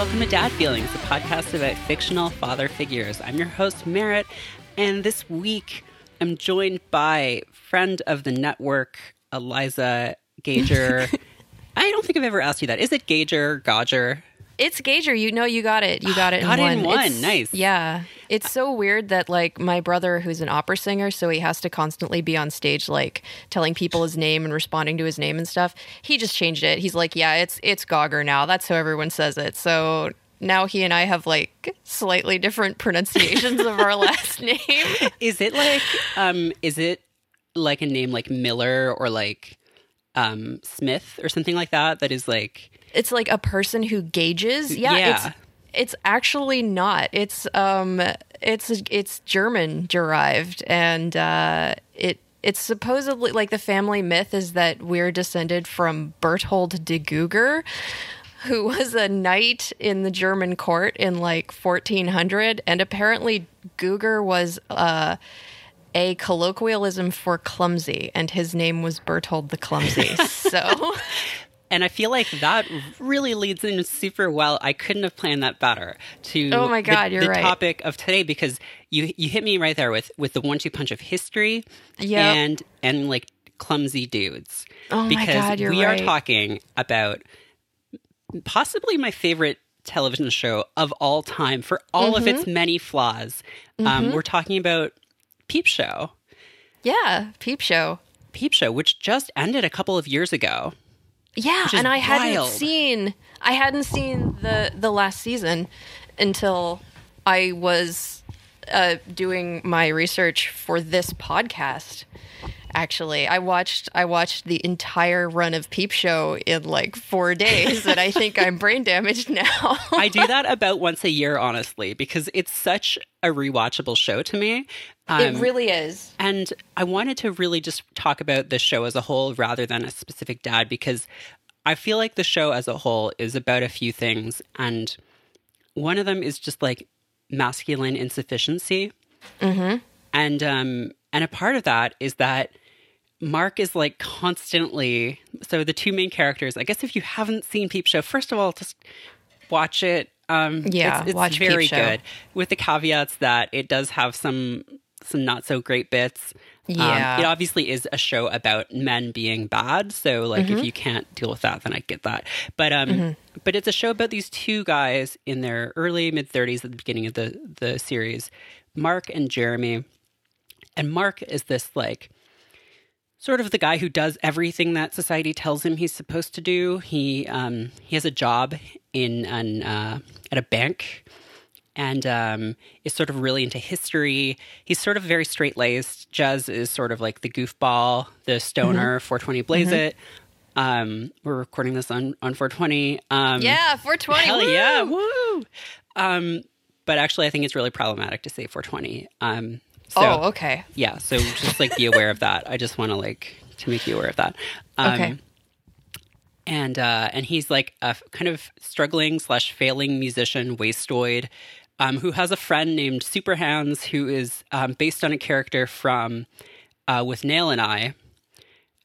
welcome to Dad Feelings, a podcast about fictional father figures. I'm your host, Merritt, and this week I'm joined by friend of the network, Eliza Gauger. I don't think I've ever asked you that. Is it Gager, Gager? It's Gager. You know, you got it. You ah, got it. Got in it one. in one. It's- Nice. Yeah. It's so weird that like my brother, who's an opera singer, so he has to constantly be on stage, like telling people his name and responding to his name and stuff. He just changed it. He's like, yeah, it's it's Gauger now. That's how everyone says it. So now he and I have like slightly different pronunciations of our last name. Is it like um is it like a name like Miller or like um Smith or something like that that is like It's like a person who gauges. Yeah. Yeah. It's it's actually not. It's um it's it's German derived and uh it it's supposedly like the family myth is that we're descended from Berthold de Guger who was a knight in the German court in like 1400 and apparently Guger was uh a colloquialism for clumsy and his name was Berthold the Clumsy. so and I feel like that really leads in super well. I couldn't have planned that better to Oh my God, the, you're the right. topic of today because you you hit me right there with with the one two punch of history Yep. and and like clumsy dudes. Oh my because God, you're we right. are talking about possibly my favorite television show of all time for all of Mm-hmm. its many flaws. Um, we're talking about Peep Show. yeah, peep show. Peep Show, which just ended a couple of years ago. Yeah, and I hadn't wild. seen I hadn't seen the the last season until I was uh, doing my research for this podcast. Actually, I watched I watched the entire run of Peep Show in like four days, and I think I'm brain damaged now. I do that about once a year, honestly, because it's such a rewatchable show to me. Um, it really is. and I wanted to really just talk about the show as a whole rather than a specific dad because I feel like the show as a whole is about a few things. And one of them is just like masculine insufficiency. Mm-hmm. And, um, and a part of that is that Mark is like constantly. So the two main characters, I guess if you haven't seen Peep Show, first of all, just watch it. Um, Yeah, it's, it's watch Peep very Show. good with the caveats that it does have some some not so great bits. Um, Yeah. it obviously is a show about men being bad, so like Mm-hmm. if you can't deal with that, then I get that. But um, but it's a show about these two guys in their early mid thirties at the beginning of the the series, Mark and Jeremy, and Mark is this like sort of the guy who does everything that society tells him he's supposed to do. He um, he has a job in an uh, at a bank, and um, is sort of really into history. He's sort of very straight laced. Jez is sort of like the goofball, the stoner. 420 blaze it. Um, we're recording this on on 420. Um, Yeah, 420. Hell woo! yeah, woo! Um, but actually, I think it's really problematic to say 420. Um, so, oh, okay. yeah so just like be aware of that i just want to like to make you aware of that um, Okay. and uh and he's like a kind of struggling slash failing musician wastoid um who has a friend named Super Hans who is um based on a character from uh Withnail and I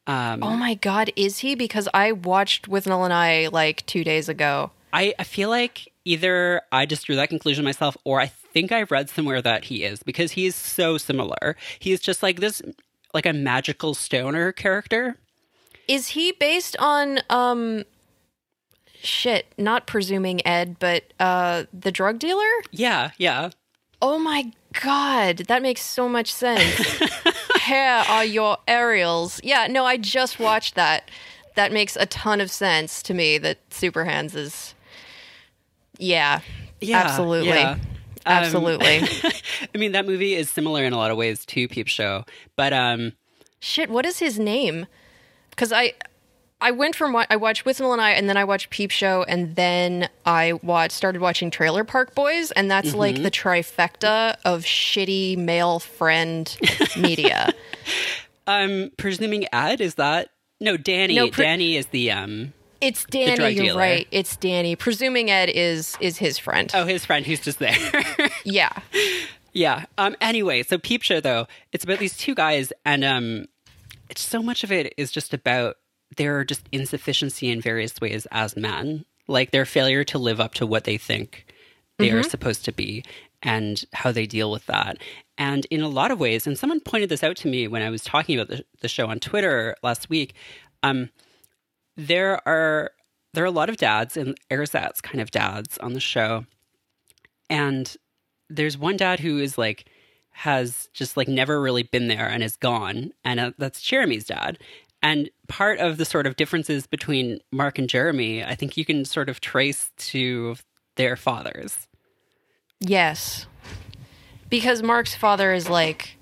um Oh my god, is he? Because I watched Withnail and I like two days ago. I, I feel like either I just drew that conclusion myself or I think I've read somewhere that he is because he is so similar. He's just like this like a magical stoner character. Is he based on um shit, not presuming Ed, but uh the drug dealer? Yeah, yeah. Oh my god, that makes so much sense. Here are your aerials. Yeah, no, I just watched that. That makes a ton of sense to me that Super Hans is Yeah. Yeah, absolutely. yeah. Um, Absolutely. I mean that movie is similar in a lot of ways to Peep Show, but um Shit, what is his name? Because I, I went from I watched Withnail and I, and then I watched Peep Show, and then I watched started watching Trailer Park Boys, and that's Mm-hmm. like the trifecta of shitty male friend media. I'm presuming Ed is that no Danny. No, pre- Danny is the um It's Danny, you're dealer. right. It's Danny. Presuming Ed is is his friend. oh his friend who's just there. Yeah. Yeah. Um. Anyway, so Peep Show though, it's about these two guys, and um, it's so much of it is just about their just insufficiency in various ways as men. like their failure to live up to what they think they are supposed to be and how they deal with that. And in a lot of ways, and someone pointed this out to me when I was talking about the, the show on Twitter last week, um, there are there are a lot of dads and ersatz kind of dads on the show, and there's one dad who is like has just like never really been there and is gone, and uh, that's Jeremy's dad. And part of the sort of differences between Mark and Jeremy, I think you can sort of trace to their fathers. Yes. Because Mark's father is like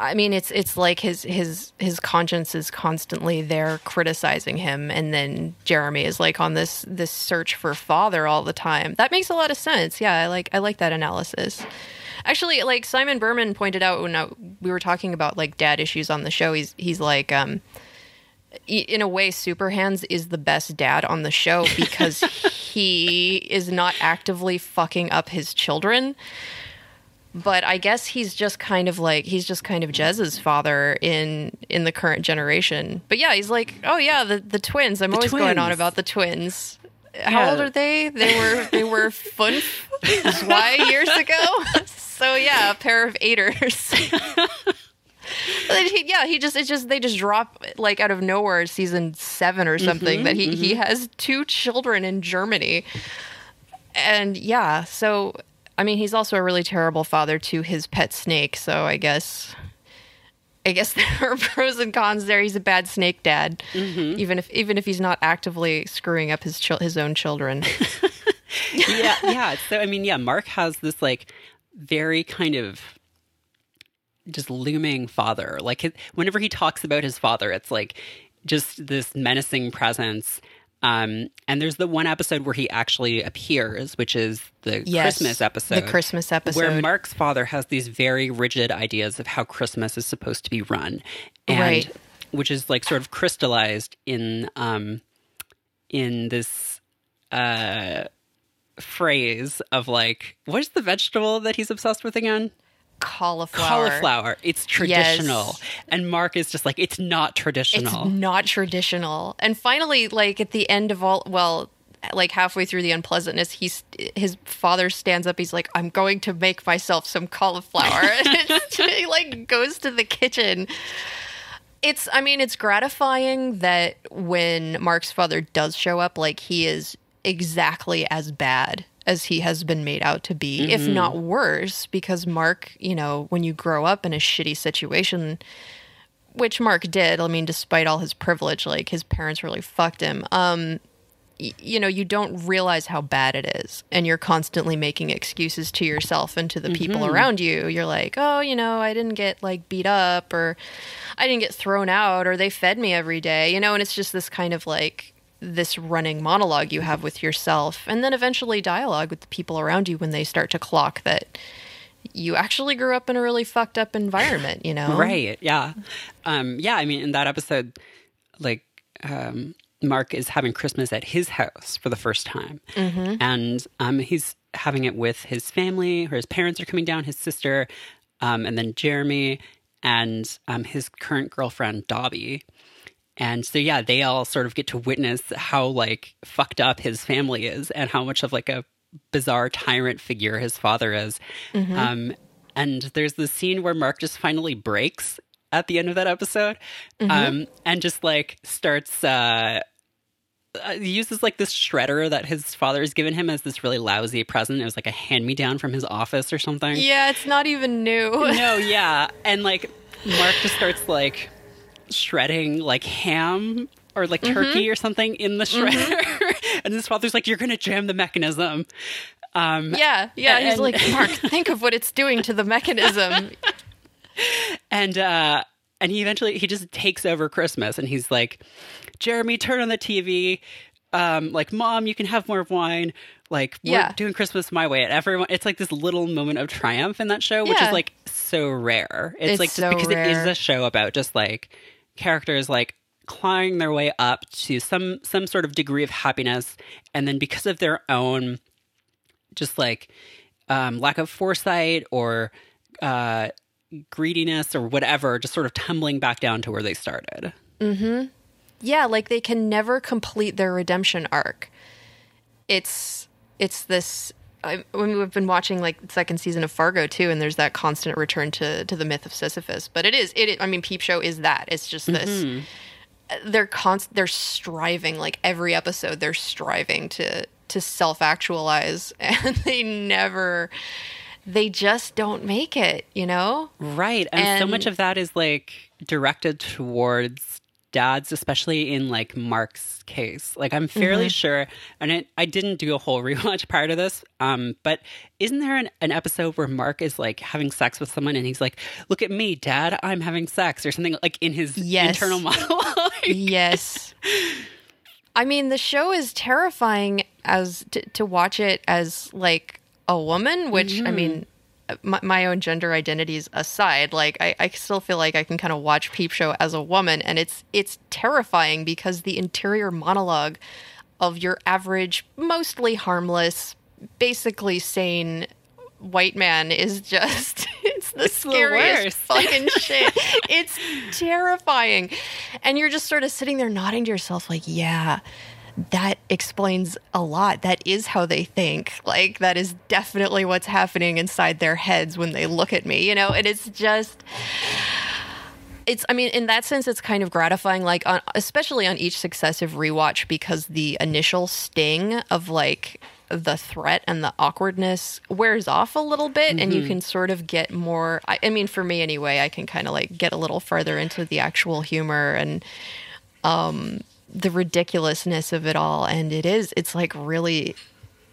I mean it's it's like his his his conscience is constantly there criticizing him and then Jeremy is like on this this search for father all the time. That makes a lot of sense. Yeah, I like I like that analysis. Actually, like Simon Berman pointed out when I, we were talking about like dad issues on the show, he's he's like um in a way, Super Hans is the best dad on the show because he is not actively fucking up his children. But I guess he's just kind of like he's just kind of Jez's father in in the current generation. But yeah, he's like, oh yeah, the the twins. I'm The always going on about the twins. How Yeah. old are they? They were they were fun Y years ago. So yeah, a pair of eighters. He- yeah, he just it's just they just drop like out of nowhere season seven or mm-hmm, something that he mm-hmm. he has two children in Germany, and yeah, so I mean he's also a really terrible father to his pet snake. So I guess. I guess there are pros and cons there. He's a bad snake dad, mm-hmm. even if even if he's not actively screwing up his chil- his own children. yeah, yeah. So I mean, yeah, Mark has this like very kind of just looming father. Like his, whenever he talks about his father, it's like just this menacing presence. Um, and there's the one episode where he actually appears, which is the Yes, Christmas episode. the Christmas episode. Where Mark's father has these very rigid ideas of how Christmas is supposed to be run. And Right. which is like sort of crystallized in um in this uh phrase of like what's the vegetable that he's obsessed with again? Cauliflower. Cauliflower. It's traditional. Yes. And Mark is just like, it's not traditional. It's not traditional. And finally, like at the end of all, well, like halfway through the unpleasantness, he's his father stands up. He's like, "I'm going to make myself some cauliflower." he like goes to the kitchen. It's, I mean, it's gratifying that when Mark's father does show up, like he is exactly as bad as he has been made out to be, if not worse, because Mark, you know, when you grow up in a shitty situation, which Mark did. I mean, despite all his privilege, like his parents really fucked him. Um, y- you know, you don't realize how bad it is, and you're constantly making excuses to yourself and to the people around you. You're like, oh, you know, I didn't get like beat up, or I didn't get thrown out, or they fed me every day, you know, and it's just this kind of like this running monologue you have with yourself, and then eventually dialogue with the people around you when they start to clock that you actually grew up in a really fucked up environment, you know? Right. Yeah. Um, yeah. I mean, in that episode, like, um, Mark is having Christmas at his house for the first time. And um, he's having it with his family, or his parents are coming down, his sister, um, and then Jeremy and um, his current girlfriend, Dobby. And so, yeah, they all sort of get to witness how like fucked up his family is and how much of like a bizarre tyrant figure his father is. Um, and there's this scene where Mark just finally breaks at the end of that episode um, and just like starts. Uh, uh, he uses like this shredder that his father has given him as this really lousy present. It was like a hand me down from his office or something. Yeah, it's not even new. No, yeah. And like Mark just starts like shredding like ham or like turkey or something in the shredder. and his father's like, You're gonna jam the mechanism. Um Yeah, yeah. He's And- like, Mark, think of what it's doing to the mechanism. and uh and he eventually he just takes over Christmas and he's like, Jeremy, turn on the TV. Um, like, mom, you can have more wine. Like, we're Yeah. doing Christmas my way. And everyone, it's like this little moment of triumph in that show, which Yeah. is like so rare. It's, It's like so because it is a show about just like characters like clawing their way up to some some sort of degree of happiness, and then because of their own just like um, lack of foresight or uh, greediness or whatever, just sort of tumbling back down to where they started. yeah, like they can never complete their redemption arc. it's it's this I, when we've been watching like second season of Fargo too, and there's that constant return to to the myth of Sisyphus. But it is it. I mean, Peep Show is that. It's just this. Mm-hmm. They're const. They're striving. Like every episode, they're striving to to self actualize, and they never. They just don't make it. You know. Right. And, so much of that is like directed towards dads, especially in like Mark's case. Like I'm fairly Mm-hmm. sure, and it, I didn't do a whole rewatch prior to this, um, but isn't there an, an episode where Mark is like having sex with someone and he's like, look at me, dad, I'm having sex or something like in his Yes. internal monologue? yes. I mean, the show is terrifying as to, to watch it as like a woman, which I mean, my, my own gender identities aside, like I, I still feel like I can kind of watch Peep Show as a woman, and it's it's terrifying because the interior monologue of your average, mostly harmless, basically sane white man is just it's the the scariest worst. fucking shit. It's terrifying. And you're just sort of sitting there nodding to yourself like, yeah, that explains a lot. That is how they think. Like that is definitely what's happening inside their heads when they look at me, you know? And it's just it's i mean in that sense it's kind of gratifying like on, especially on each successive rewatch because the initial sting of like the threat and the awkwardness wears off a little bit and you can sort of get more I, I mean for me anyway i can kind of like get a little further into the actual humor and um the ridiculousness of it all and it is it's like really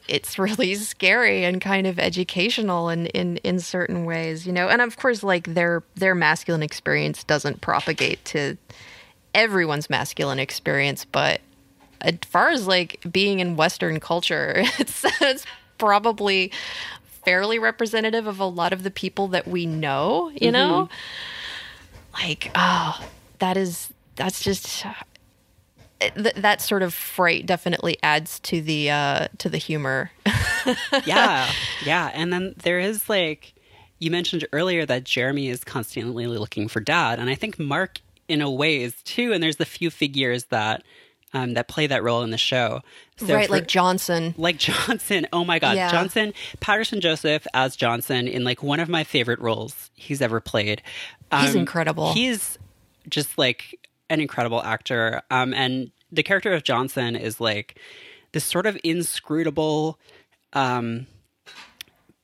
it's really scary and kind of educational in, in in certain ways, you know. And of course, like their their masculine experience doesn't propagate to everyone's masculine experience, but as far as like being in Western culture, it's, it's probably fairly representative of a lot of the people that we know, you know. Mm-hmm. Like, oh, that is that's just th- that sort of fright definitely adds to the uh to the humor. yeah, yeah. And then there is like you mentioned earlier that Jeremy is constantly looking for dad, and I think Mark in a way is too. And there's the few figures that um, that play that role in the show. So right, for- like Johnson. like Johnson. Oh my God, Yeah. Johnson Paterson Joseph as Johnson in like one of my favorite roles he's ever played. He's incredible. He's just like an incredible actor. Um, and the character of Johnson is like this sort of inscrutable, um,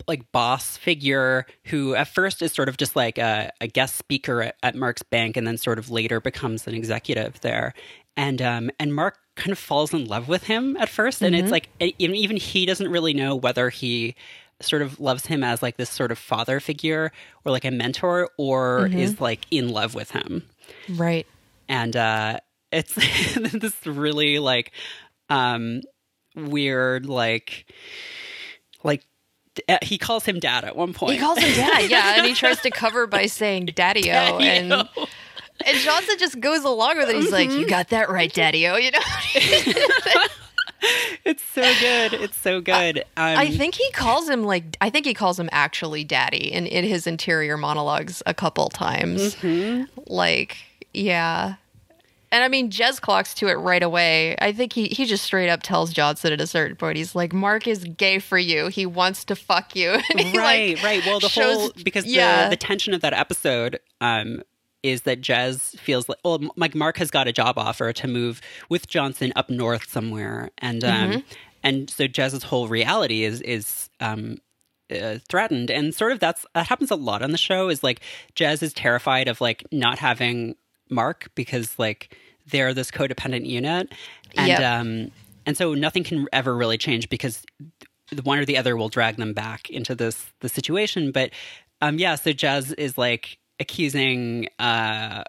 like boss figure who at first is sort of just like a, a guest speaker at, at Mark's bank and then sort of later becomes an executive there. And um, and Mark kind of falls in love with him at 1st and it's like e- even even he doesn't really know whether he sort of loves him as like this sort of father figure or like a mentor or is like in love with him Right. And uh it's this really like um weird like like uh, he calls him dad at one point He calls him dad, yeah, and he tries to cover by saying daddy-o, and and Johnson just goes along with it. He's like, "You got that right, daddy-o," you know. it's so good it's so good um, I think he calls him like I think he calls him actually daddy in, in his interior monologues a couple times. Like, yeah. And I mean, Jez clocks to it right away. I think he, he just straight up tells Johnson at a certain point, he's like, Mark is gay for you. He wants to fuck you. Right like, right well the shows- whole because yeah. the, the tension of that episode um is that Jez feels like well like Mark has got a job offer to move with Johnson up north somewhere and um Mm-hmm. and so Jez's whole reality is is um uh, threatened and sort of that's that happens a lot on the show is like Jez is terrified of like not having Mark because like they're this codependent unit and Yep. um and so nothing can ever really change because the one or the other will drag them back into this the situation. But um, yeah, so Jez is like accusing uh,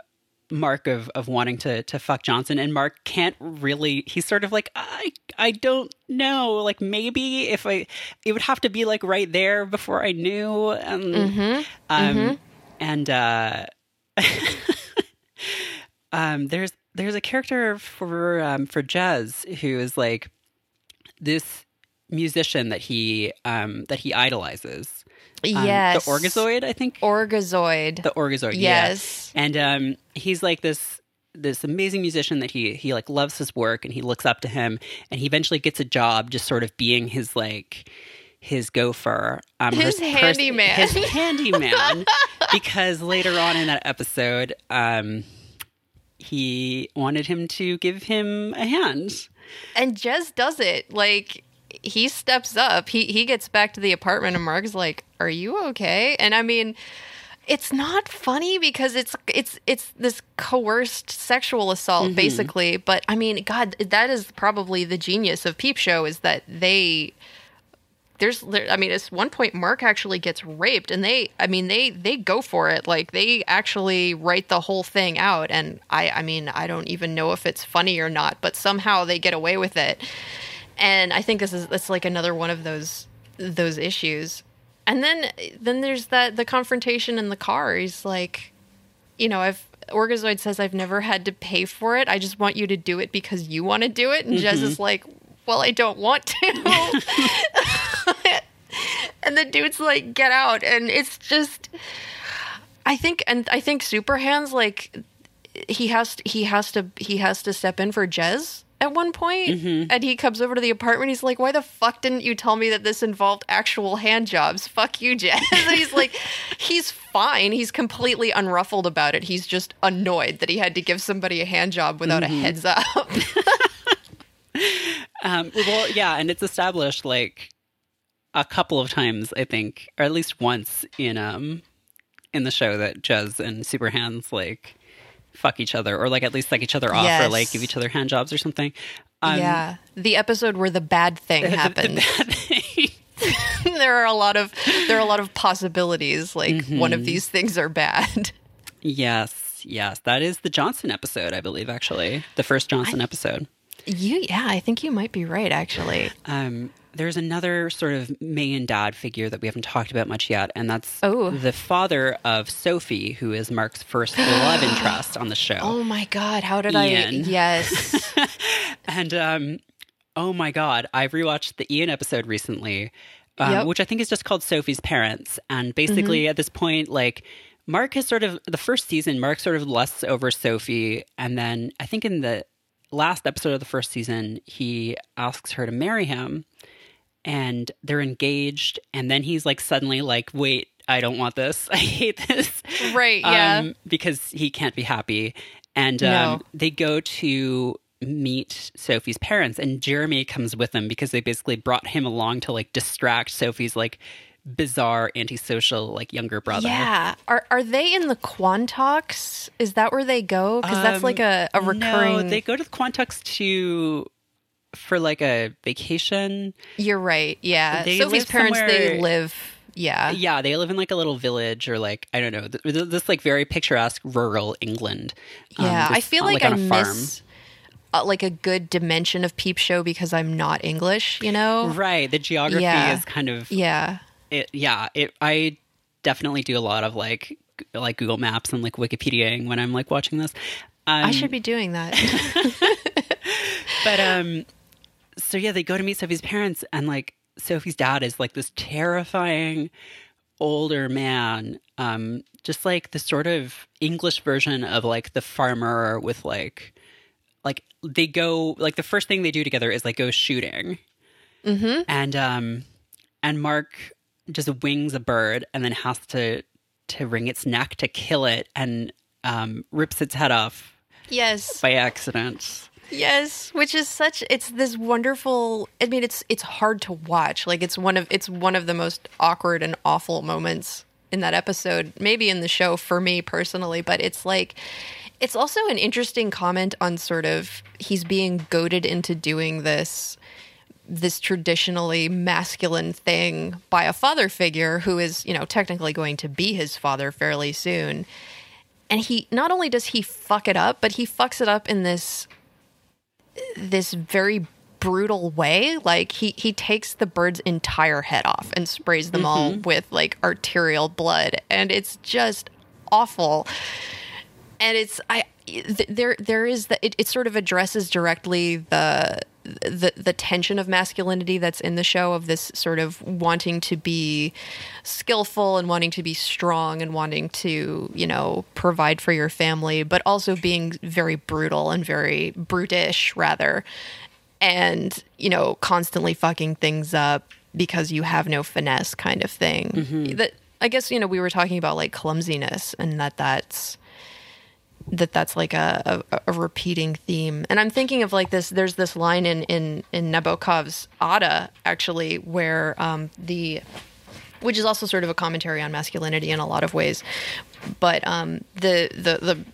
Mark of of wanting to to fuck Johnson, and Mark can't really. He's sort of like I I don't know. Like maybe if I, it would have to be like right there before I knew. And um, and uh, um, there's there's a character for um, for Jez who is like this musician that he um that he idolizes. Um, yes. the Orgazoid, I think. Orgazoid. the Orgazoid, yeah. yes. And um, he's like this this amazing musician that he he like loves his work and he looks up to him and he eventually gets a job just sort of being his like his gopher um His handyman. his handyman because later on in that episode um he wanted him to give him a hand And Jez does it. Like he steps up. He he gets back to the apartment and Mark's like, "Are you okay?" And I mean, it's not funny because it's it's it's this coerced sexual assault mm-hmm. basically, but I mean, god, that is probably the genius of Peep Show is that they there's I mean, at one point Mark actually gets raped and they I mean, they they go for it. Like they actually write the whole thing out and I I mean, I don't even know if it's funny or not, but somehow they get away with it. And I think this is it's like another one of those those issues. And then then there's that the confrontation in the car. He's like, you know, I've Orgazoid says I've never had to pay for it. I just want you to do it because you want to do it. And Jez is mm-hmm. like, well, I don't want to. and the dude's like, get out. And it's just, I think, and I think Super Hans like he has to, he has to he has to step in for Jez at one point, and he comes over to the apartment. He's like, "Why the fuck didn't you tell me that this involved actual hand jobs? Fuck you, Jez." and he's like, he's fine. He's completely unruffled about it. He's just annoyed that he had to give somebody a hand job without a heads up. Um, well, yeah, and it's established like a couple of times, I think, or at least once in um in the show that Jez and Super Hans like fuck each other, or like at least like each other off, or like give each other hand jobs or something. Um, yeah, the episode where the bad thing the- the happened. bad thing. there are a lot of there are a lot of possibilities. Like one Mm-hmm. of these things are bad. yes, yes, that is the Johnson episode, I believe. Actually, the first Johnson episode. You, yeah, I think you might be right. Actually, Um, there's another sort of main dad figure that we haven't talked about much yet, and that's Oh. the father of Sophie, who is Mark's first love interest on the show. oh my god, how did Ian. I? Yes, And um, oh my god, I've rewatched the Ian episode recently, um, Yep. which I think is just called Sophie's Parents. And basically, at this point, like Mark has sort of the first season, Mark sort of lusts over Sophie, and then I think in the last episode of the first season, he asks her to marry him, and they're engaged, and then he's like suddenly like, wait. I don't want this. I hate this. right. Yeah, um, because he can't be happy. And No. um, they go to meet Sophie's parents, and Jeremy comes with them because they basically brought him along to like distract Sophie's like bizarre antisocial like younger brother. yeah. Are are they in the Quantocks? Is that where they go? Because that's Um, like a, a recurring. No, they go to the Quantocks to for like a vacation. You're right. Yeah, They Sophie's parents they live. Yeah, Yeah, they live in like a little village or like I don't know, th- th- this like very picturesque rural England. Um, Yeah, I feel on- like, I a farm. miss uh, like a good dimension of Peep Show because I'm not English. You know? Right, the geography Yeah. is kind of Yeah. it yeah it i definitely do a lot of like like google maps and like wikipediaing when i'm like watching this um, I should be doing that. but um so yeah they go to meet sophie's parents and like sophie's dad is like this terrifying older man um just like the sort of english version of like the farmer with like like they go like the first thing they do together is like go shooting Mm-hmm. and um and mark just wings a bird and then has to to wring its neck to kill it and um rips its head off Yes. by accident Yes, which is such it's this wonderful I mean it's it's hard to watch. Like it's one of it's one of the most awkward and awful moments in that episode, maybe in the show for me personally, but it's like it's also an interesting comment on sort of he's being goaded into doing this this traditionally masculine thing by a father figure who is, you know, technically going to be his father fairly soon. And he not only does he fuck it up, but he fucks it up in this this very brutal way. Like he he takes the bird's entire head off and sprays them all mm-hmm. with like arterial blood, and it's just awful. And it's I there there is that it, it sort of addresses directly the the the tension of masculinity that's in the show of this sort of wanting to be skillful and wanting to be strong and wanting to you know provide for your family but also being very brutal and very brutish rather. And you know constantly fucking things up because you have no finesse kind of thing. Mm-hmm. That i guess you know we were talking about like clumsiness and that that's that that's like a, a, a repeating theme. And i'm thinking of like this there's this line in in in nabokov's ada actually where um the which is also sort of a commentary on masculinity in a lot of ways. But um the the the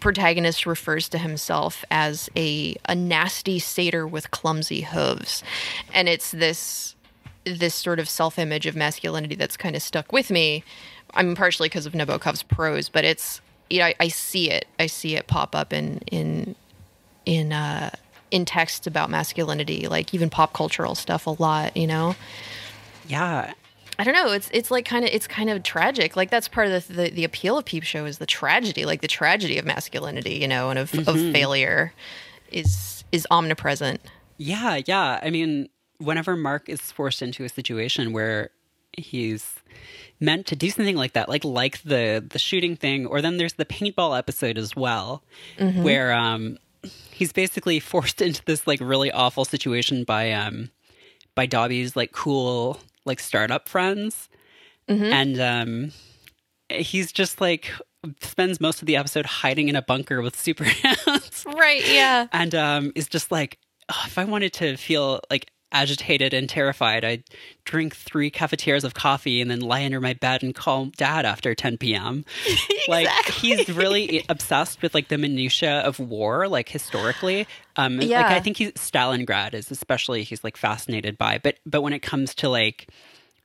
protagonist refers to himself as a a nasty satyr with clumsy hooves. And it's this this sort of self-image of masculinity that's kind of stuck with me. I mean partially because of nabokov's prose but it's you know I, I see it i see it pop up in in in uh in texts about masculinity like even pop cultural stuff a lot you know Yeah. I don't know. It's it's like kind of it's kind of tragic. Like that's part of the, the the appeal of Peep Show is the tragedy, like the tragedy of masculinity, you know, and of of failure is is omnipresent. Yeah, yeah. I mean, whenever Mark is forced into a situation where he's meant to do something like that, like like the the shooting thing, or then there's the paintball episode as well, where um he's basically forced into this like really awful situation by um by Dobby's like cool like startup friends. And um he's just like spends most of the episode hiding in a bunker with super hands Right. Yeah. and um, is just like, "Oh, if I wanted to feel like agitated and terrified, I'd drink three cafetières of coffee and then lie under my bed and call dad after 10 p.m. Like he's really obsessed with like the minutia of war, like historically. Um, Like Yeah. I think he's Stalingrad is especially he's like fascinated by, but but when it comes to like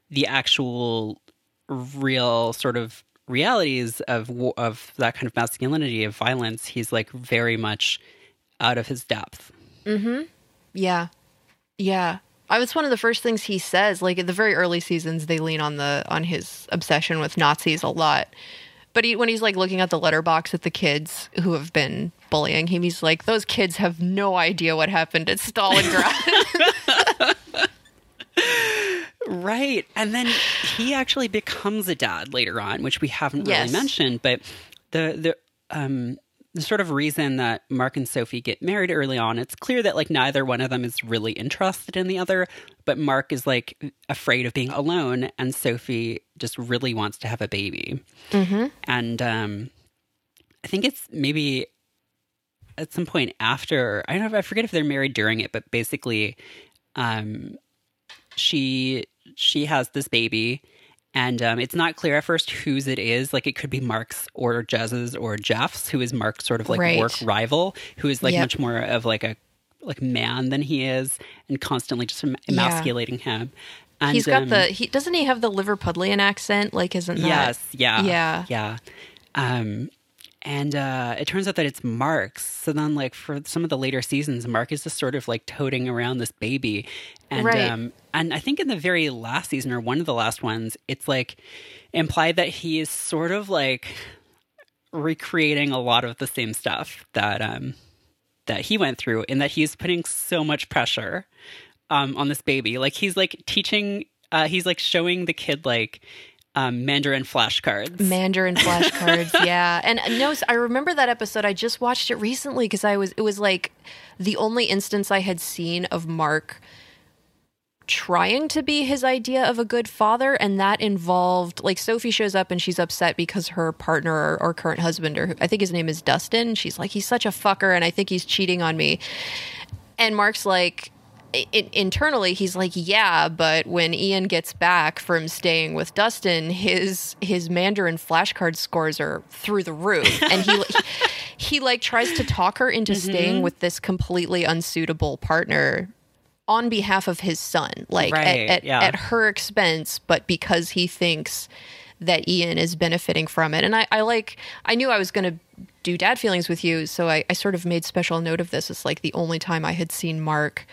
the actual real sort of realities of of that kind of masculinity of violence, he's like very much out of his depth. Mm-hmm. Yeah. Yeah. I was one of the first things he says. Like in the very early seasons, they lean on the on his obsession with Nazis a lot. But he, when he's like looking at the letterbox at the kids who have been bullying him, he's like, "Those kids have no idea what happened at Stalingrad." Right. And then he actually becomes a dad later on, which we haven't Yes. really mentioned, but the the um the sort of reason that Mark and Sophie get married early on, it's clear that like neither one of them is really interested in the other, but Mark is like afraid of being alone and Sophie just really wants to have a baby. And um I think it's maybe at some point after I don't know I forget if they're married during it, but basically um she she has this baby and um, it's not clear at first whose it is like it could be mark's or jez's or jeff's who is mark's sort of like Right. work rival who is like Yep. much more of like a like man than he is and constantly just em- emasculating him and he's got um, the he doesn't he have the Liverpudlian accent? Like, isn't that? Yes, yeah. Yeah. Yeah. Um and uh it turns out that it's Mark's. So then like for some of the later seasons, Mark is just sort of like toting around this baby. And Right. um and I think in the very last season or one of the last ones, it's like implied that he is sort of like recreating a lot of the same stuff that um that he went through and that he's putting so much pressure um on this baby. Like he's like teaching uh he's like showing the kid like um Mandarin flashcards. Mandarin flashcards, yeah. And uh, no, I remember that episode. I just watched it recently because I was it was like the only instance I had seen of Mark trying to be his idea of a good father and that involved like Sophie shows up and she's upset because her partner or, or current husband or I think his name is Dustin she's like he's such a fucker and I think he's cheating on me and Mark's like i internally he's like yeah but when Ian gets back from staying with Dustin his his Mandarin flashcard scores are through the roof. And he he, he like tries to talk her into mm-hmm. staying with this completely unsuitable partner on behalf of his son like Right, at, at, yeah. at her expense but because he thinks that Ian is benefiting from it. And I, I like I knew I was going to do dad feelings with you so I, I sort of made special note of this it's like the only time I had seen Mark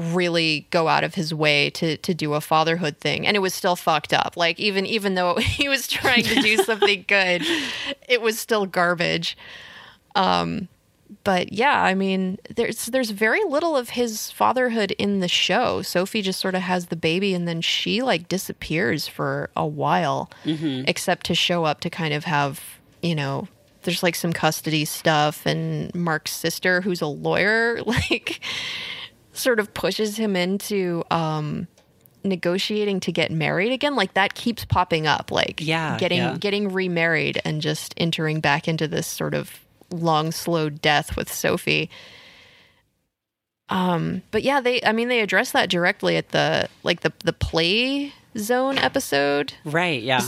really go out of his way to to do a fatherhood thing and it was still fucked up like even even though he was trying to do something good it was still garbage Um, but yeah, I mean, there's there's very little of his fatherhood in the show. Sophie just sort of has the baby, and then she like disappears for a while, except to show up to kind of have you know. There's like some custody stuff, and Mark's sister, who's a lawyer, like sort of pushes him into um, negotiating to get married again. Like that keeps popping up, like Yeah, getting yeah. getting remarried and just entering back into this sort of long, slow death with Sophie. Um, but yeah, they I mean they address that directly at the like the the play zone episode. Right. Yeah.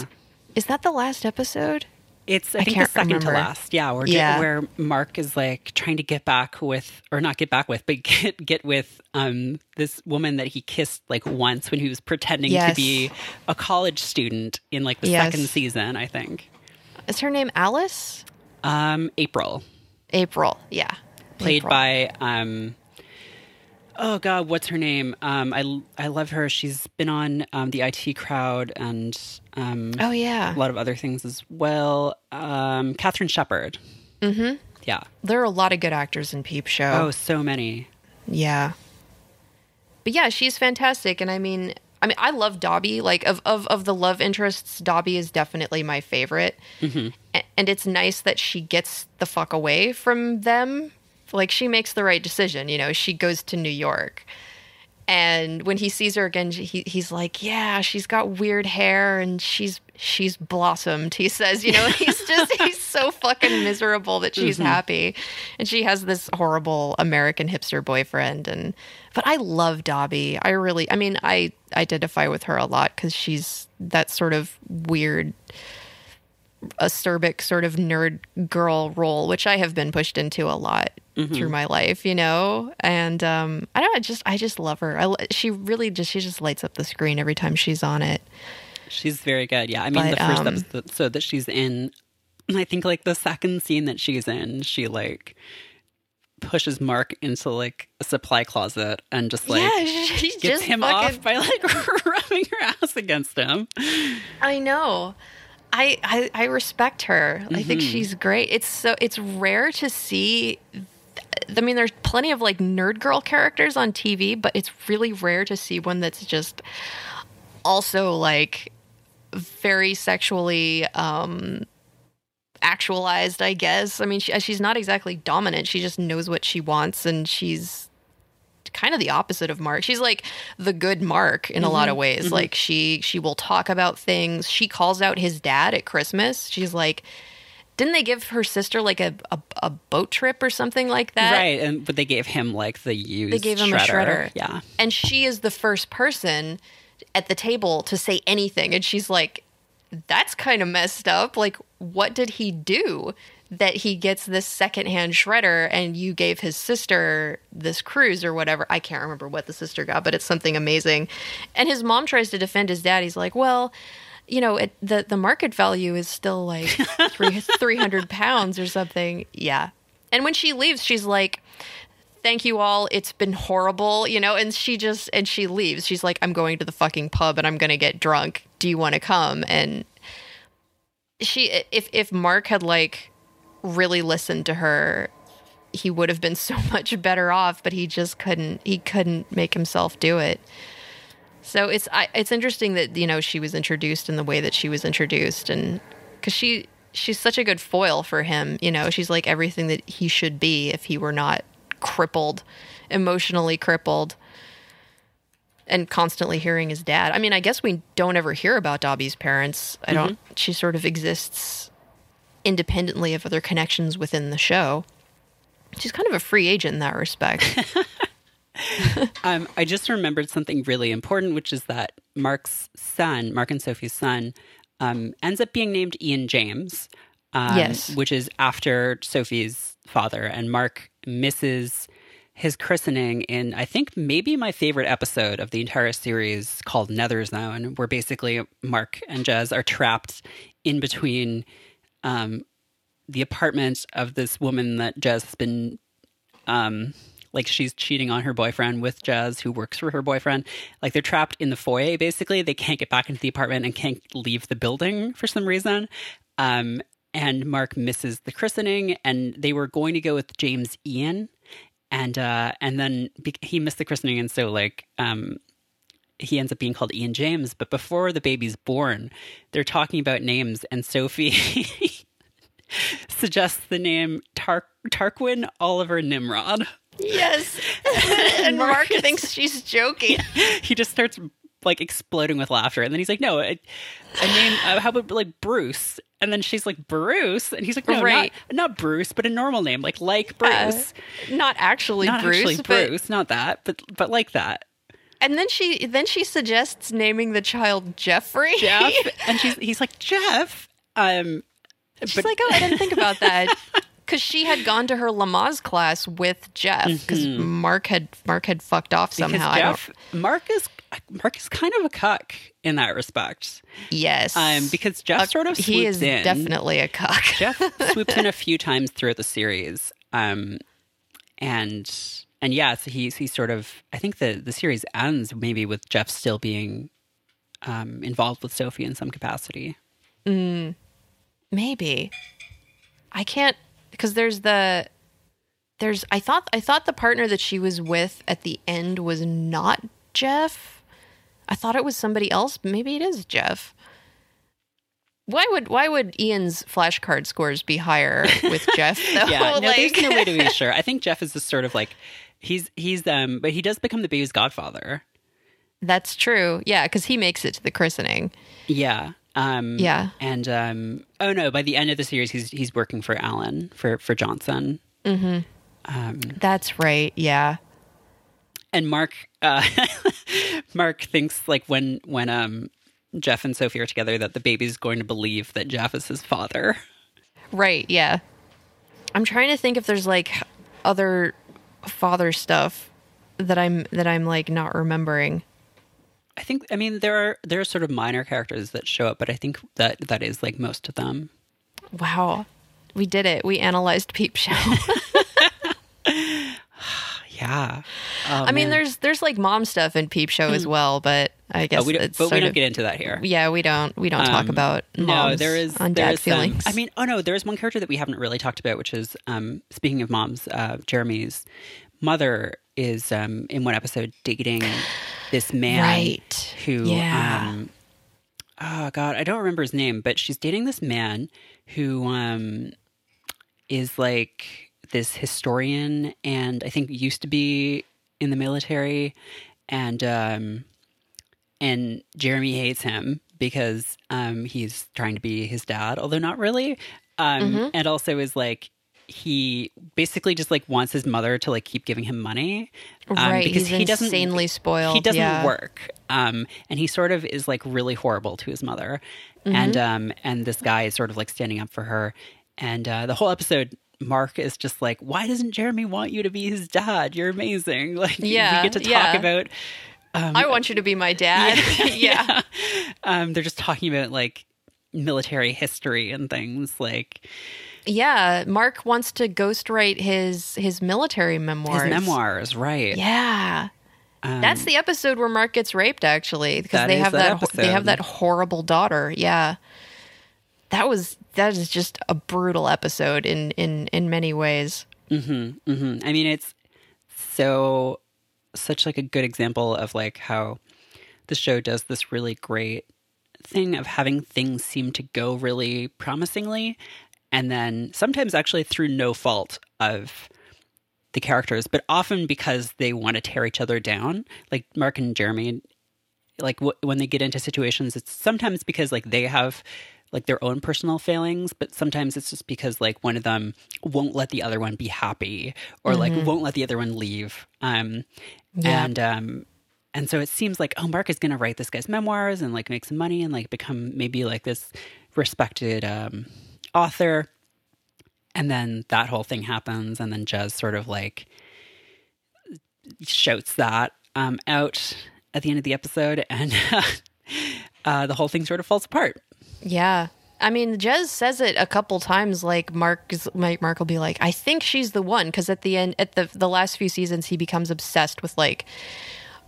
Is that the last episode? It's I, I think the second remember. to last. Yeah, where Yeah. where Mark is like trying to get back with or not get back with, but get get with um this woman that he kissed like once when he was pretending to be a college student in like the Yes. second season, I think. Is her name Alice? Um April. April. Yeah. Played April. by um Oh God, what's her name? Um, I I love her. She's been on um, the IT crowd and um, Oh yeah. a lot of other things as well. Um, Catherine Shepard. Mm-hmm. Yeah. There are a lot of good actors in Peep Show. Oh, so many. Yeah. But yeah, she's fantastic and I mean I mean I love Dobby. Like of of of the love interests, Dobby is definitely my favorite. A- And it's nice that she gets the fuck away from them. Like she makes the right decision, you know. She goes to New York. And when he sees her again, he, he's like, "Yeah, she's got weird hair and she's she's blossomed." He says, "You know, he's just he's so fucking miserable that she's mm-hmm. happy, and she has this horrible American hipster boyfriend." And but I love Dobby. I really, I mean, I identify with her a lot because she's that sort of weird acerbic sort of nerd girl role, which I have been pushed into a lot through my life, you know. And um, I don't know, just I just love her. I, she really just she just lights up the screen every time she's on it. She's very good. Yeah. I mean, But, the first um, episode that she's in, I think like the second scene that she's in, she like pushes Mark into like a supply closet and just like yeah, she gets just him fucking, off by like rubbing her ass against him. I know. I, I I respect her. I think she's great. It's so it's rare to see. I mean, there's plenty of like nerd girl characters on TV, but it's really rare to see one that's just also like very sexually um actualized. I guess. I mean, she, she's not exactly dominant. She just knows what she wants, and she's kind of the opposite of Mark. She's like the good Mark in a lot of mm-hmm. ways. Mm-hmm. Like she she will talk about things. She calls out his dad at Christmas. She's like didn't they give her sister like a, a, a boat trip or something like that? right. And but they gave him like the used They gave him shredder. a shredder. Yeah. And she is the first person at the table to say anything. And she's like, that's kind of messed up. Like, what did he do that he gets this secondhand shredder and you gave his sister this cruise or whatever? I can't remember what the sister got, but it's something amazing. And his mom tries to defend his dad. He's like, well, you know, it, the the market value is still like three three hundred pounds or something. Yeah. And when she leaves, she's like, thank you all it's been horrible you know and she just and she leaves she's like i'm going to the fucking pub and i'm going to get drunk do you want to come and she if if mark had like really listened to her he would have been so much better off but he just couldn't he couldn't make himself do it. So it's I, it's interesting that you know she was introduced in the way that she was introduced and cuz she she's such a good foil for him you know? She's like everything that he should be if he were not crippled emotionally crippled and constantly hearing his dad. I mean i guess we don't ever hear about dobby's parents. I don't mm-hmm. she sort of exists independently of other connections within the show she's kind of a free agent in that respect Um, I just remembered something really important, which is that Mark's son, Mark and Sophie's son, um, ends up being named Ian James. Um, Yes. Which is after Sophie's father. And Mark misses his christening in, I think, maybe my favorite episode of the entire series called Nether Zone, where basically Mark and Jez are trapped in between um, the apartment of this woman that Jez has been um like she's cheating on her boyfriend with Jez who works for her boyfriend. Like they're trapped in the foyer basically. They can't get back into the apartment and can't leave the building for some reason. Um and Mark misses the christening, and they were going to go with James Ian, and uh, and then he missed the christening, and so like um, he ends up being called Ian James. But before the baby's born, they're talking about names, and Sophie suggests the name Tar- Tarquin Oliver Nimrod. Yes. and Mark Marcus- thinks she's joking. he just starts like exploding with laughter, and then he's like, "No, a, a name. Uh, how about like Bruce?" And then she's like, "Bruce," and he's like, "No, Right. not not Bruce, but a normal name, like like Uh, Bruce, not actually not Bruce, actually but Bruce, not that, but but like that, and then she then she suggests naming the child Jeffrey. Jeff." and she's he's like, "Jeff." Um, She's but- like, oh, I didn't think about that. Because she had gone to her Lamaze class with Jeff, because Mark had Mark had fucked off somehow. Don't. Jeff, Mark is Mark is kind of a cuck in that respect. Yes, Um, because Jeff sort of swoops in. he is in. definitely a cock. Jeff swoops in a few times throughout the series, um, and and yeah, so he's he's sort of. I think the the series ends maybe with Jeff still being um, involved with Sophie in some capacity. Maybe. I can't because there's the there's I thought I thought the partner that she was with at the end was not Jeff. I thought it was somebody else. Maybe it is Jeff. Why would why would Ian's flashcard scores be higher with Jeff though? Yeah, no, there's no way to be sure. I think Jeff is just sort of like he's he's um, but he does become the baby's godfather. That's true. Yeah, because he makes it to the christening. Yeah. Um, Yeah. And um, oh no, by the end of the series, he's he's working for Alan for for Johnson. um That's right. Yeah. and Mark uh, Mark thinks like when when um Jeff and Sophie are together that the baby's going to believe that Jeff is his father. Right, yeah. I'm trying to think if there's like other father stuff that I'm that I'm like not remembering. I think I mean there are there are sort of minor characters that show up, but I think that that is like most of them. Wow. We did it. We analyzed Peep Show. Yeah. Oh, I mean man. there's there's like mom stuff in Peep Show as well, but I guess Oh, we don't, it's but we don't of get into that here. Yeah, we don't we don't talk Um, about moms no, there is on there dad is some- feelings. I mean, oh no, there is one character that we haven't really talked about, which is um, speaking of moms, uh, Jeremy's mother is um, in one episode dating this man Right. who Yeah. um, oh god, I don't remember his name, but she's dating this man who um, is like this historian and I think used to be in the military and um and Jeremy hates him because um he's trying to be his dad, although not really. Um Mm-hmm. and also is like he basically just like wants his mother to like keep giving him money. Um, right, because he's he doesn't insanely spoiled. he doesn't yeah. work um and he sort of is like really horrible to his mother Mm-hmm. and um and this guy is sort of like standing up for her and uh the whole episode mark is just like why doesn't jeremy want you to be his dad you're amazing like Yeah, we get to talk yeah. about I want you to be my dad. yeah. um they're just talking about like military history and things like Yeah, Mark wants to ghostwrite his his military memoirs. his memoirs right Yeah. Um, That's the episode where Mark gets raped actually because they have that that, ho- they have that horrible daughter. Yeah. That was that is just a brutal episode in in in many ways. Hmm. Hmm. I mean, it's so such like a good example of like how the show does this really great thing of having things seem to go really promisingly, and then sometimes actually through no fault of the characters, but often because they want to tear each other down. Like Mark and Jeremy, like w- when they get into situations, it's sometimes because like they have like their own personal failings, but sometimes it's just because like one of them won't let the other one be happy or like won't let the other one leave. Um, Yeah. and um, and so it seems like oh, Mark is going to write this guy's memoirs and like make some money and like become maybe like this respected um, author. And then that whole thing happens, and then Jez sort of like shouts that um, out at the end of the episode, and uh, the whole thing sort of falls apart. Yeah. I mean, Jez says it a couple times. Like Mark, Mike, Mark will be like, "I think she's the one," because at the end, at the the last few seasons, he becomes obsessed with like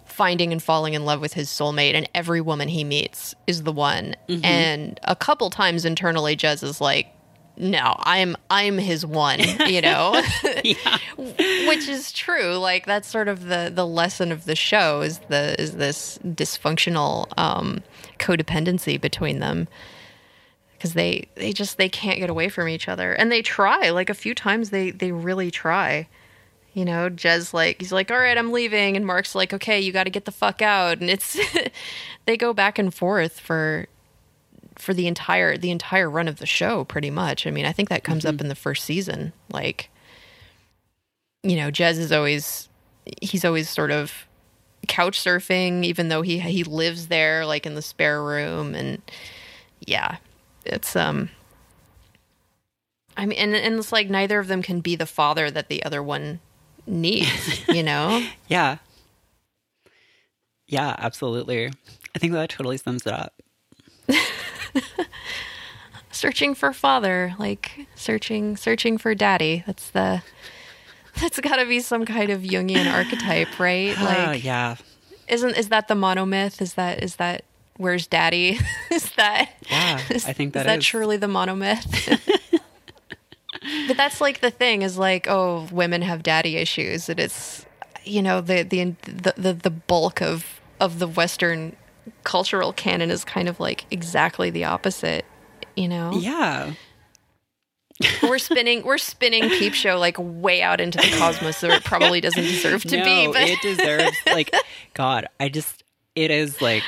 finding and falling in love with his soulmate, and every woman he meets is the one. And a couple times internally, Jez is like, no, I'm I'm his one, you know, which is true. Like that's sort of the the lesson of the show is the is this dysfunctional um, codependency between them because they they just they can't get away from each other and they try like a few times they they really try. You know, Jez like he's like, "All right, I'm leaving," and Mark's like, "Okay, you got to get the fuck out." And it's they go back and forth for for the entire the entire run of the show pretty much. I mean, I think that comes mm-hmm. up in the first season. Like you know, Jez is always he's always sort of couch surfing even though he he lives there like in the spare room and yeah. It's um I mean and and it's like neither of them can be the father that the other one needs, you know? yeah. Yeah, absolutely. I think that totally sums it up. searching for father, like searching searching for daddy. That's the that's got to be some kind of Jungian archetype, right? Like uh, yeah. Isn't is that the monomyth? Is that is that where's daddy? is that Yeah, I think that is that truly the monomyth? but that's like the thing is like, oh, women have daddy issues and it's you know, the the the the, the bulk of of the western cultural canon is kind of like exactly the opposite, you know? Yeah. we're spinning we're spinning peep show like way out into the cosmos so it probably doesn't deserve to no, be but it deserves like god i just it is like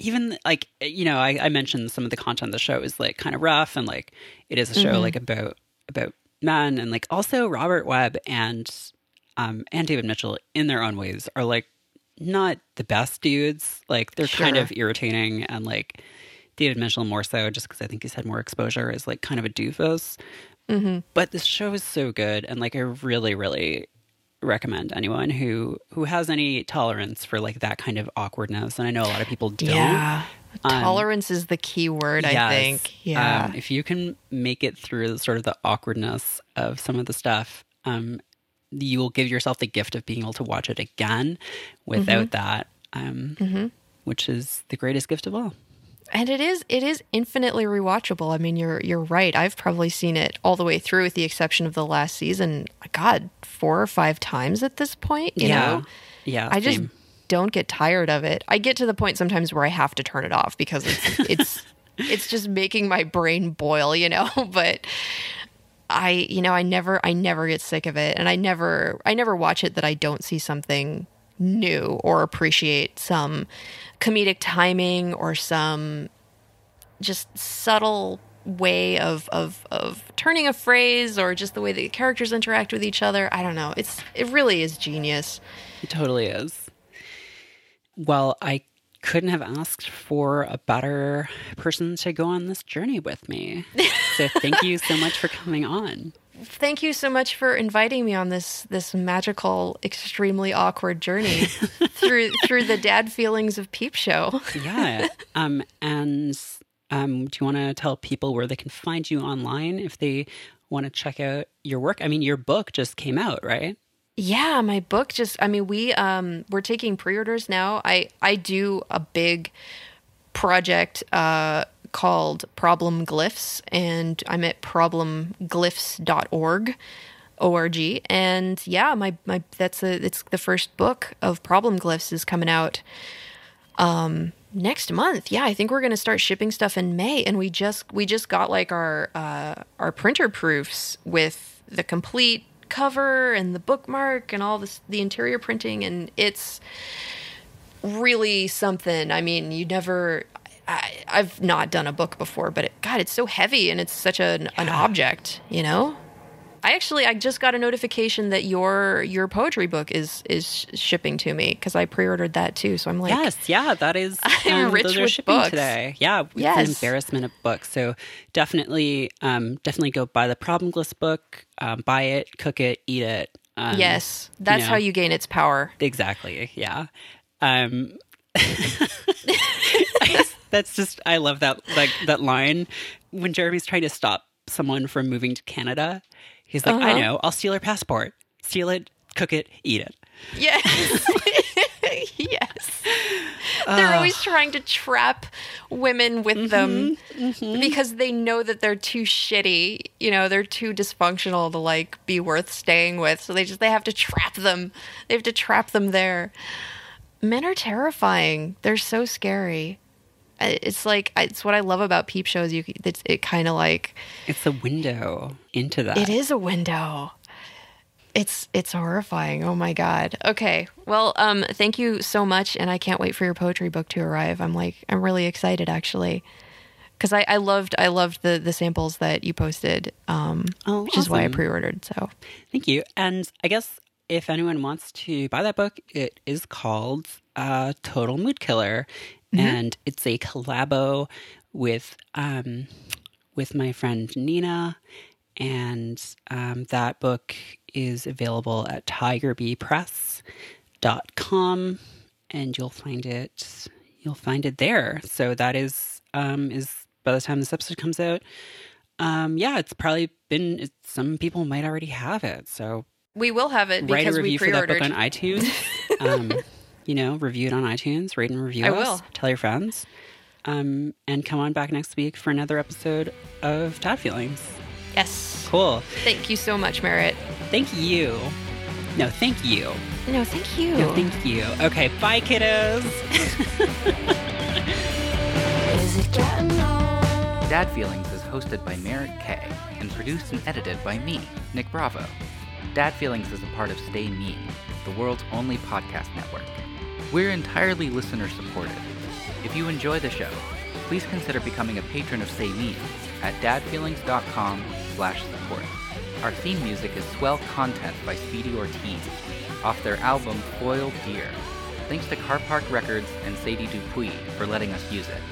even like you know I, I, mentioned some of the content of the show is like kind of rough and like it is a show mm-hmm. like about about men and like also robert webb and um and david mitchell in their own ways are like not the best dudes. Like they're sure. kind of irritating and like David Mitchell more so just because I think he's had more exposure is like kind of a doofus. Mm-hmm. But this show is so good and like I really, really recommend anyone who who has any tolerance for like that kind of awkwardness. And I know a lot of people don't. Yeah. Um, tolerance is the key word, yes. I think. Yeah. Um, if you can make it through sort of the awkwardness of some of the stuff, um, you will give yourself the gift of being able to watch it again without mm-hmm. that, um, mm-hmm. which is the greatest gift of all. And it is it is infinitely rewatchable. I mean, you're you're right. I've probably seen it all the way through, with the exception of the last season. God, four or five times at this point. You yeah, know? yeah. I just don't get tired of it. I get to the point sometimes where I have to turn it off because it's it's it's just making my brain boil. You know, but I, you know, I never, I never get sick of it, and I never, I never watch it that I don't see something new or appreciate some comedic timing or some just subtle way of of of turning a phrase or just the way the characters interact with each other. I don't know. It's it really is genius. It totally is. Well, I couldn't have asked for a better person to go on this journey with me. So thank you so much for coming on. Thank you so much for inviting me on this this magical, extremely awkward journey through through the dad feelings of Peep Show. yeah. Um and um do you want to tell people where they can find you online if they want to check out your work? I mean, your book just came out, right? Yeah, my book just I mean, we um we're taking pre-orders now. I I do a big project uh called Problem Glyphs and I'm at problemglyphs.org org and yeah my my that's a it's the first book of problem glyphs is coming out um next month yeah i think we're going to start shipping stuff in may and we just we just got like our uh our printer proofs with the complete cover and the bookmark and all this the interior printing and it's really something. I mean, you never I, have not done a book before, but it, God, it's so heavy and it's such an, yeah. an object, you know. I actually I just got a notification that your your poetry book is is shipping to me because I pre-ordered that too. So I'm like, yes, yeah, that is. I'm um, rich those with shipping books. today. Yeah, it's yes. an embarrassment of books. So definitely, um, definitely go buy the Problem Glyphs book. Um, buy it, cook it, eat it. Um, yes, that's you know, how you gain its power. Exactly. Yeah. Um, that's just I love that like that line when Jeremy's trying to stop someone from moving to Canada. He's like, uh-huh. I know, I'll steal her passport, steal it, cook it, eat it. Yes. yes. They're always trying to trap women with them because they know that they're too shitty. You know, they're too dysfunctional to like be worth staying with. So they just they have to trap them. They have to trap them there. Men are terrifying. They're so scary. It's like it's what I love about peep shows. You, it's it kind of like It's a window into that. it is a window. It's it's horrifying. Oh my god. Okay. Well, um thank you so much and I can't wait for your poetry book to arrive. I'm like I'm really excited actually. Cuz I I loved I loved the the samples that you posted um Oh, which is why I pre-ordered. So, Thank you. And I guess if anyone wants to buy that book, it is called uh, Total Mood Killer, and it's a collabo with um, with my friend Nina, and um, that book is available at tigerbpress.com, and you'll find it you'll find it there. So that is um, is by the time this episode comes out. Um, yeah, it's probably been. It's, some people might already have it, so we will have it write a because we review for that pre-ordered. book on iTunes. you know, review it on iTunes, rate and review I us. will. Tell your friends. Um, and come on back next week for another episode of Dad Feelings. yes. Cool. Thank you so much, Merritt. Thank you. No, thank you. No, thank you. No, thank you. Okay, bye, kiddos. Is it? Dad Feelings is hosted by Merritt Kay and produced and edited by me, Nick Bravo. Dad Feelings is a part of Stay Mean, the world's only podcast network. We're entirely listener supported. If you enjoy the show, please consider becoming a patron of Stay Mean at dadfeelings.com slash support. Our theme music is Swell Content by Speedy Ortiz off their album Foil Deer. Thanks to Car Park Records and Sadie Dupuis for letting us use it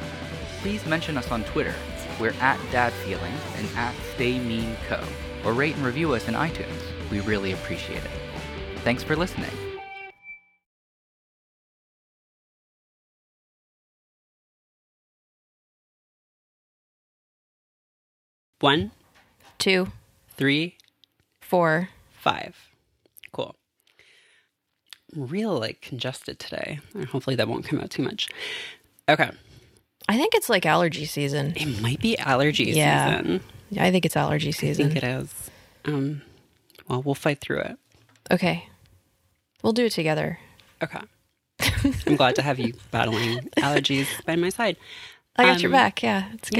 please mention us on Twitter. We're at DadFeelings and at StayMeanCo. Or rate and review us in iTunes. We really appreciate it. Thanks for listening. One, Two, three, four. five. Cool. Real like congested today. Hopefully that won't come out too much. Okay. I think it's like allergy season. It might be allergy Yeah. season. I think it's allergy season. I think it is. Um, well, we'll fight through it. Okay. We'll do it together. Okay. I'm glad to have you battling allergies by my side. I got your Um, back. Yeah, it's good.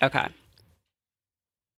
Yeah. Okay.